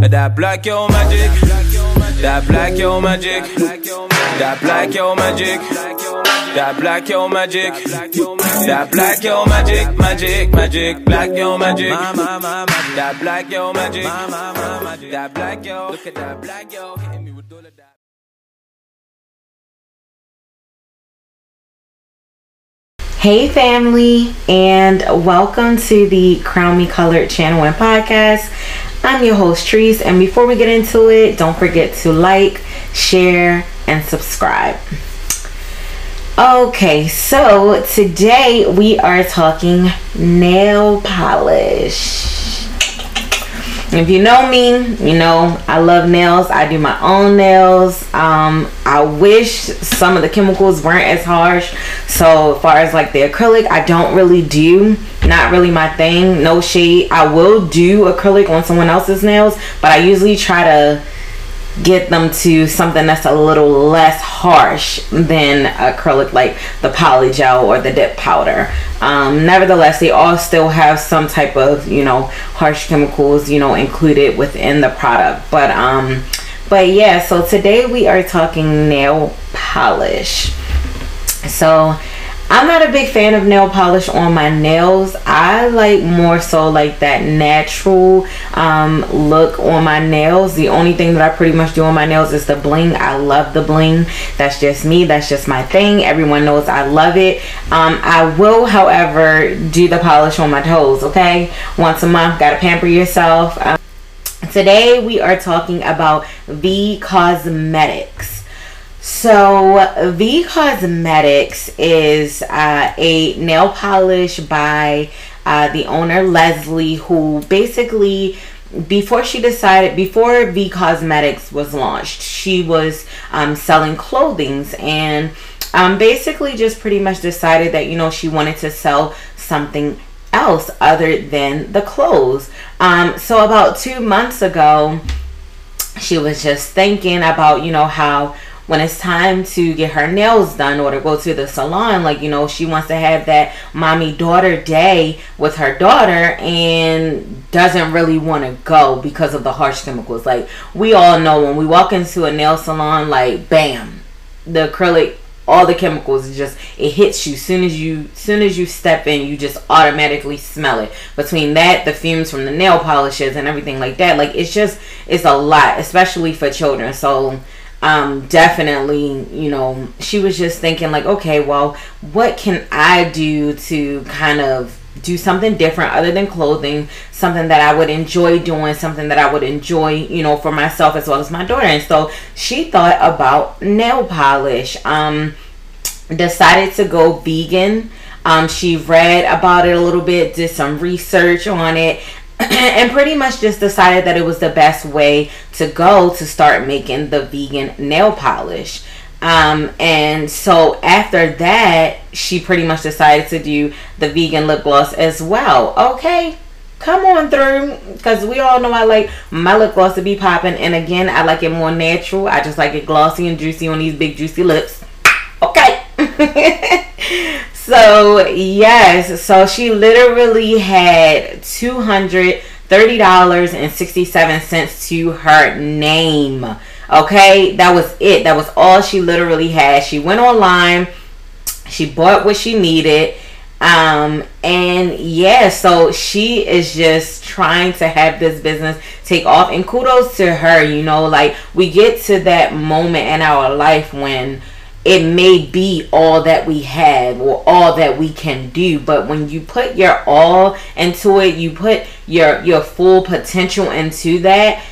That black yo magic. That black yo magic. That black yo magic. That black yo magic. That black yo magic. Magic, magic. Black yo magic. That black yo magic. That black yo. Look at that black yo. Hey, family, and welcome to the Crown Me Colored channel and podcast. I'm your host, Treese, and before we get into it, don't forget to like, share, and subscribe. Okay, so today we are talking nail polish. If you know me, you know I love nails. I do my own nails. Um, I wish some of the chemicals weren't as harsh. So as far as like the acrylic, I don't really do. Not really my thing. No shade. I will do acrylic on someone else's nails, but I usually try to get them to something that's a little less harsh than acrylic like the poly gel or the dip powder. Um, nevertheless they all still have some type of you know harsh chemicals you know included within the product. But um but yeah so today we are talking nail polish. So I'm not a big fan of nail polish on my nails. I like more so like that natural um, look on my nails. The only thing that I pretty much do on my nails is the bling. I love the bling. That's just me. That's just my thing. Everyone knows I love it. Um, I will, however, do the polish on my toes, okay? Once a month, gotta pamper yourself. Um, today we are talking about V Cosmetics. So, V Cosmetics is uh, a nail polish by uh, the owner, Leslie, who basically before she decided before v cosmetics was launched she was um, selling clothings and um, basically just pretty much decided that you know she wanted to sell something else other than the clothes. Um, so about two months ago she was just thinking about you know how when it's time to get her nails done or to go to the salon, like, you know, she wants to have that mommy daughter day with her daughter and doesn't really want to go because of the harsh chemicals. Like, we all know when we walk into a nail salon, like, bam, the acrylic all the chemicals just it hits you. Soon as you soon as you step in you just automatically smell it. Between that the fumes from the nail polishes and everything like that like it's just it's a lot especially for children. So um, definitely, you know, she was just thinking, like, okay, well, what can I do to kind of do something different other than clothing, something that I would enjoy doing, something that I would enjoy, you know, for myself as well as my daughter. And so she thought about nail polish. Um, decided to go vegan. Um, she read about it a little bit, did some research on it, and pretty much just decided that it was the best way to go to start making the vegan nail polish. Um, and so after that, she pretty much decided to do the vegan lip gloss as well. Okay, come on through because we all know I like my lip gloss to be popping. And again, I like it more natural. I just like it glossy and juicy on these big juicy lips. Okay. so yes, so she literally had two hundred thirty dollars and sixty seven cents to her name. Okay, that was it. That was all she literally had. She went online, she bought what she needed. Um, and yeah, so she is just trying to have this business take off. And kudos to her, you know, like we get to that moment in our life when it may be all that we have or all that we can do but when you put your all into it you put your your full potential into that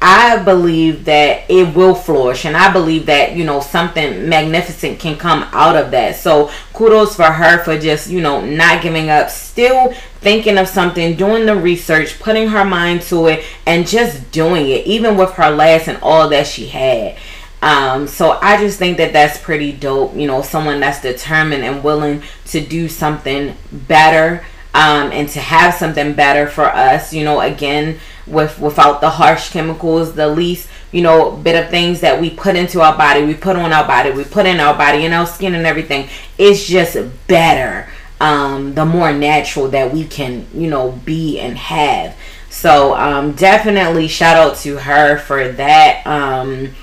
I believe that it will flourish and I believe that you know something magnificent can come out of that. So kudos for her for just you know not giving up still thinking of something doing the research putting her mind to it and just doing it even with her last and all that she had um, so I just think that that's pretty dope. You know, someone that's determined and willing to do something better um, and to have something better for us. You know, again, with without the harsh chemicals, the least you know bit of things that we put into our body, we put on our body, we put in our body, in our skin and everything. It's just better. Um, the more natural that we can, you know, be and have. So um, definitely shout out to her for that um,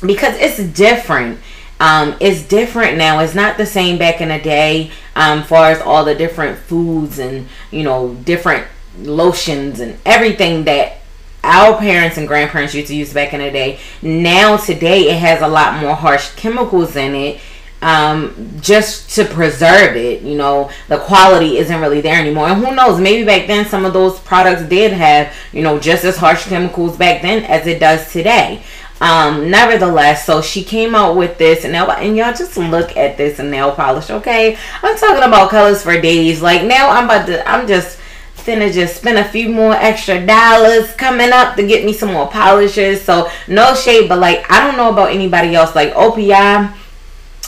because it's different. Um, it's different now. It's not the same back in the day. Um, far as all the different foods and you know different lotions and everything that our parents and grandparents used to use back in the day. Now today it has a lot more harsh chemicals in it um, just to preserve it. You know, the quality isn't really there anymore. And who knows, maybe back then some of those products did have, you know, just as harsh chemicals back then as it does today. Um, nevertheless, so she came out with this and now and y'all just look at this nail polish, okay? I'm talking about colors for days. Like now I'm about to I'm just finna just spend a few more extra dollars coming up to get me some more polishes. So no shade, but like I don't know about anybody else. Like OPI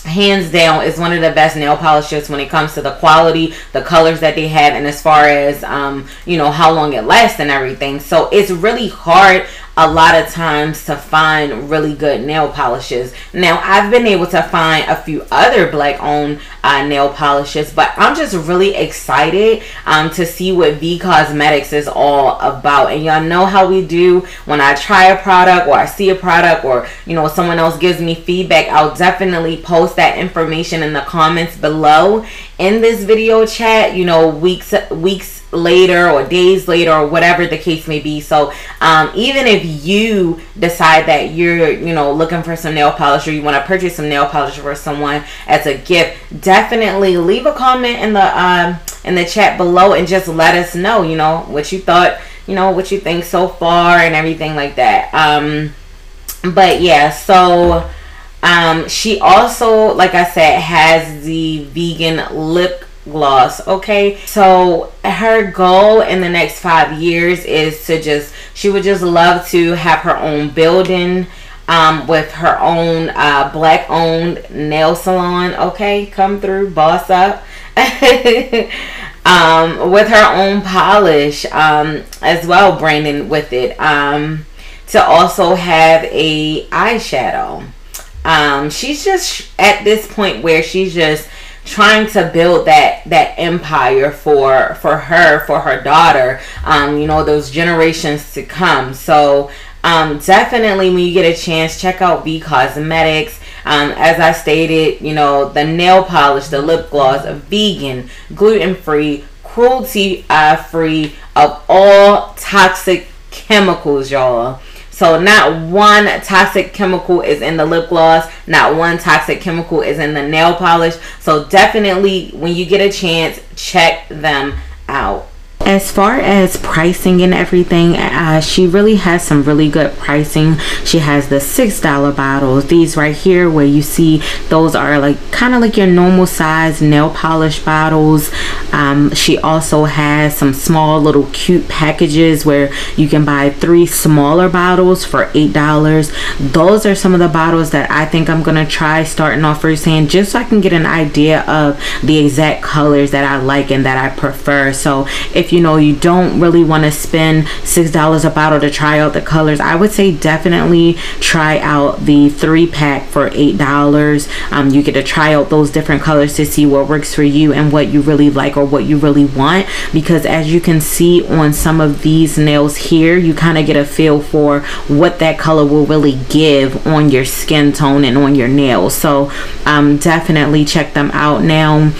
hands down is one of the best nail polishes when it comes to the quality the colors that they have and as far as um you know how long it lasts and everything so it's really hard a lot of times to find really good nail polishes. Now, I've been able to find a few other black owned uh, nail polishes, but I'm just really excited um, to see what V Cosmetics is all about. And y'all know how we do when I try a product or I see a product or, you know, someone else gives me feedback, I'll definitely post that information in the comments below in this video chat, you know, weeks, weeks later or days later or whatever the case may be. So um, even if you decide that you're you know looking for some nail polish or you want to purchase some nail polish for someone as a gift definitely leave a comment in the um, in the chat below and just let us know you know what you thought you know what you think so far and everything like that. Um but yeah so um she also like i said has the vegan lip gloss okay? So her goal in the next five years is to just she would just love to have her own building um, with her own uh, black owned nail salon okay? Come through boss up. Um, with her own polish um, as well branding with it um, to also have a eyeshadow. Um, she's just at this point where she's just trying to build that that empire for for her for her daughter um you know those generations to come so um definitely when you get a chance check out V Cosmetics um, as I stated, you know, the nail polish, the lip gloss, vegan, gluten free, cruelty uh, free of all toxic chemicals, y'all. So not one toxic chemical is in the lip gloss. Not one toxic chemical is in the nail polish. So definitely when you get a chance, check them out as far as pricing and everything uh, she really has some really good pricing. She has the six dollar bottles. These right here where you see those are like kind of like your normal size nail polish bottles. Um, she also has some small little cute packages where you can buy three smaller bottles for eight dollars. Those are some of the bottles that I think I'm gonna try starting off first hand just so I can get an idea of the exact colors that I like and that I prefer. So if you you know you don't really want to spend six dollars a bottle to try out the colors. I would say definitely try out the three pack for eight dollars. Um, you get to try out those different colors to see what works for you and what you really like or what you really want. Because as you can see on some of these nails here you kind of get a feel for what that color will really give on your skin tone and on your nails. So um, definitely check them out. Now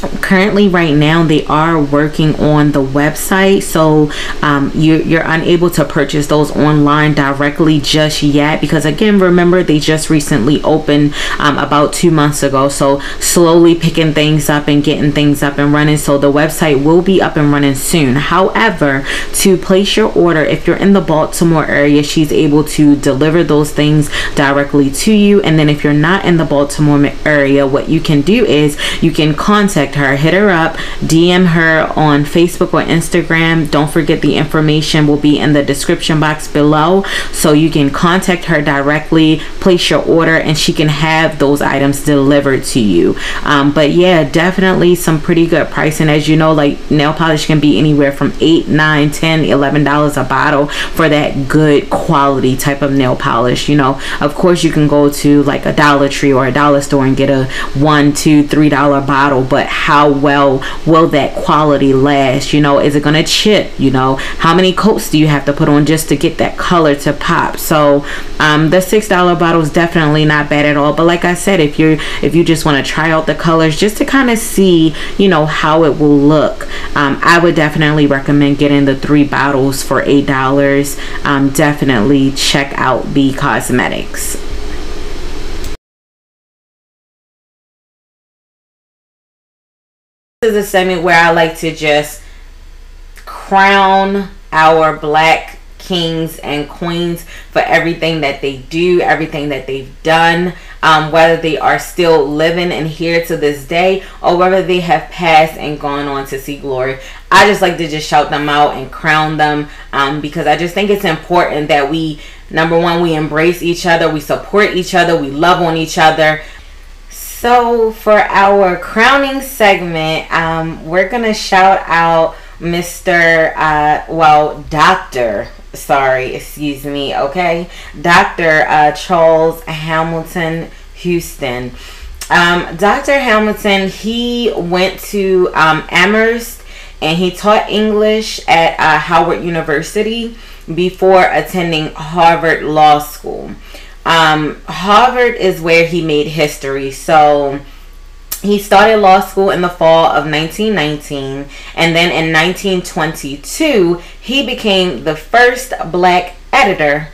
currently right now they are working on the website. So um, you, you're unable to purchase those online directly just yet because again remember they just recently opened um, about two months ago. So slowly picking things up and getting things up and running. So the website will be up and running soon. However to place your order if you're in the Baltimore area she's able to deliver those things directly to you. And then if you're not in the Baltimore area what you can do is you can contact contact her, hit her up, DM her on Facebook or Instagram. Don't forget the information will be in the description box below so you can contact her directly, place your order, and she can have those items delivered to you. Um, but yeah, definitely some pretty good pricing. As you know, like nail polish can be anywhere from 8 9 10 11 dollars a bottle for that good quality type of nail polish. You know, of course, you can go to like a Dollar Tree or a dollar store and get a one, two, three dollar bottle, but how well will that quality last you know? Is it gonna chip you know? How many coats do you have to put on just to get that color to pop? So um, the six dollar bottle is definitely not bad at all but like i said if you're if you just want to try out the colors just to kind of see you know how it will look um, i would definitely recommend getting the three bottles for eight dollars. Um, definitely check out V Cosmetics This is a segment where I like to just crown our black kings and queens for everything that they do, everything that they've done, um, whether they are still living and here to this day or whether they have passed and gone on to see glory. I just like to just shout them out and crown them um, because I just think it's important that we, number one, we embrace each other, we support each other, we love on each other. So for our crowning segment, um, we're gonna shout out Mr. Uh, well, Doctor. Sorry, excuse me. Okay, Doctor uh, Charles Hamilton Houston. Um, Dr. Hamilton, he went to um, Amherst and he taught English at uh, Howard University before attending Harvard Law School. Um, Harvard is where he made history. So he started law school in the fall of 1919, and then in 1922, he became the first black editor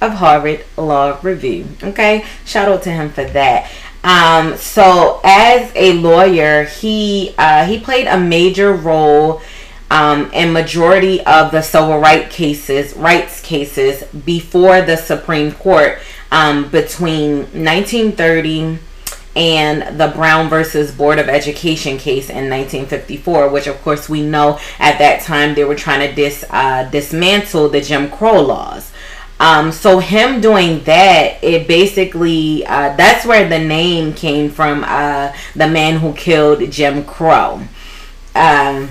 of Harvard Law Review. Okay, shout out to him for that. Um, so as a lawyer, he uh, he played a major role um, in majority of the civil rights cases, rights cases before the Supreme Court um, between 1930 and the Brown versus Board of Education case in 1954, which of course we know at that time they were trying to dis uh, dismantle the Jim Crow laws. Um, so him doing that, it basically uh, that's where the name came from. Uh, the man who killed Jim Crow. Um,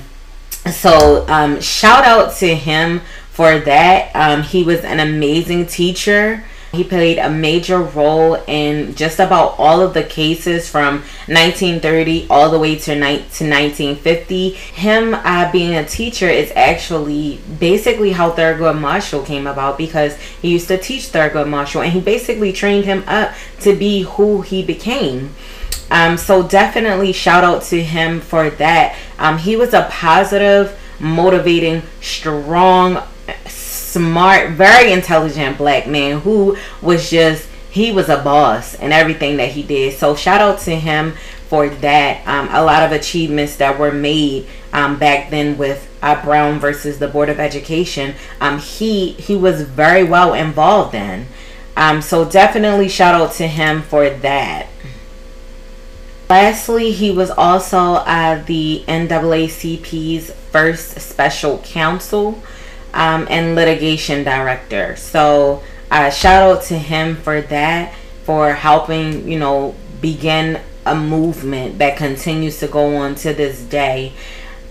so um, shout out to him for that. Um, he was an amazing teacher. He played a major role in just about all of the cases from 1930 all the way to, ni- to 1950. Him uh, being a teacher is actually basically how Thurgood Marshall came about because he used to teach Thurgood Marshall and he basically trained him up to be who he became. Um, so definitely shout out to him for that. Um, he was a positive, motivating, strong, smart, very intelligent black man who was just he was a boss and everything that he did. So shout out to him for that. Um, a lot of achievements that were made um, back then with uh, Brown versus the Board of Education. Um, he he was very well involved in. Um, so definitely shout out to him for that. Lastly, he was also uh, the NAACP's first special counsel um, and litigation director. So uh, shout out to him for that, for helping, you know, begin a movement that continues to go on to this day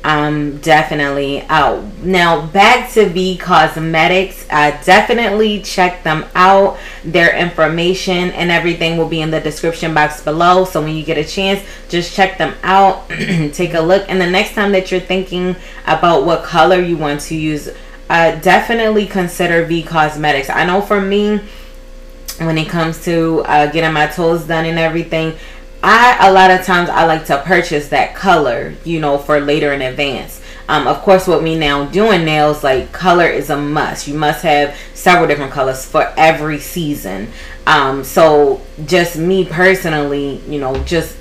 um definitely out. Now back to V Cosmetics. Uh definitely check them out. Their information and everything will be in the description box below. So when you get a chance just check them out. Take a look. And the next time that you're thinking about what color you want to use uh definitely consider V Cosmetics. I know for me when it comes to uh getting my toes done and everything I a lot of times I like to purchase that color, you know, for later in advance. Um, of course, with me now doing nails, like color is a must. You must have several different colors for every season. Um, so just me personally, you know, just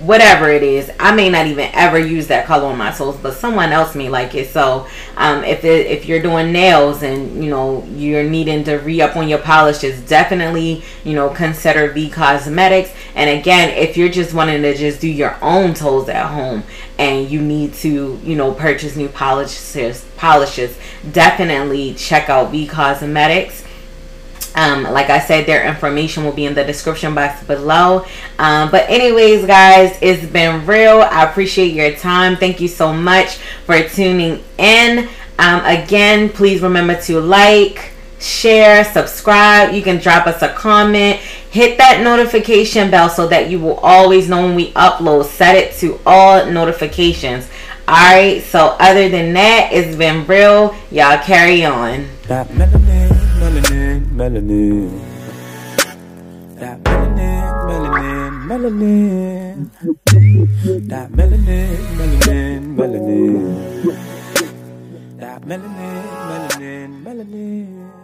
whatever it is i may not even ever use that color on my toes but someone else may like it. So um, if it, if you're doing nails and you know you're needing to re-up on your polishes definitely you know consider v cosmetics. And again if you're just wanting to just do your own toes at home and you need to you know purchase new polishes polishes definitely check out v cosmetics um, like I said, their information will be in the description box below. Um, but anyways, guys, it's been real. I appreciate your time. Thank you so much for tuning in. Um, again, please remember to like, share, subscribe. You can drop us a comment. Hit that notification bell so that you will always know when we upload. Set it to all notifications. Alright, so other than that, it's been real. Y'all carry on melanin. That melanin, melanin, melanin. That melanin, melanin, melanin. That melanin, melanin, melanin.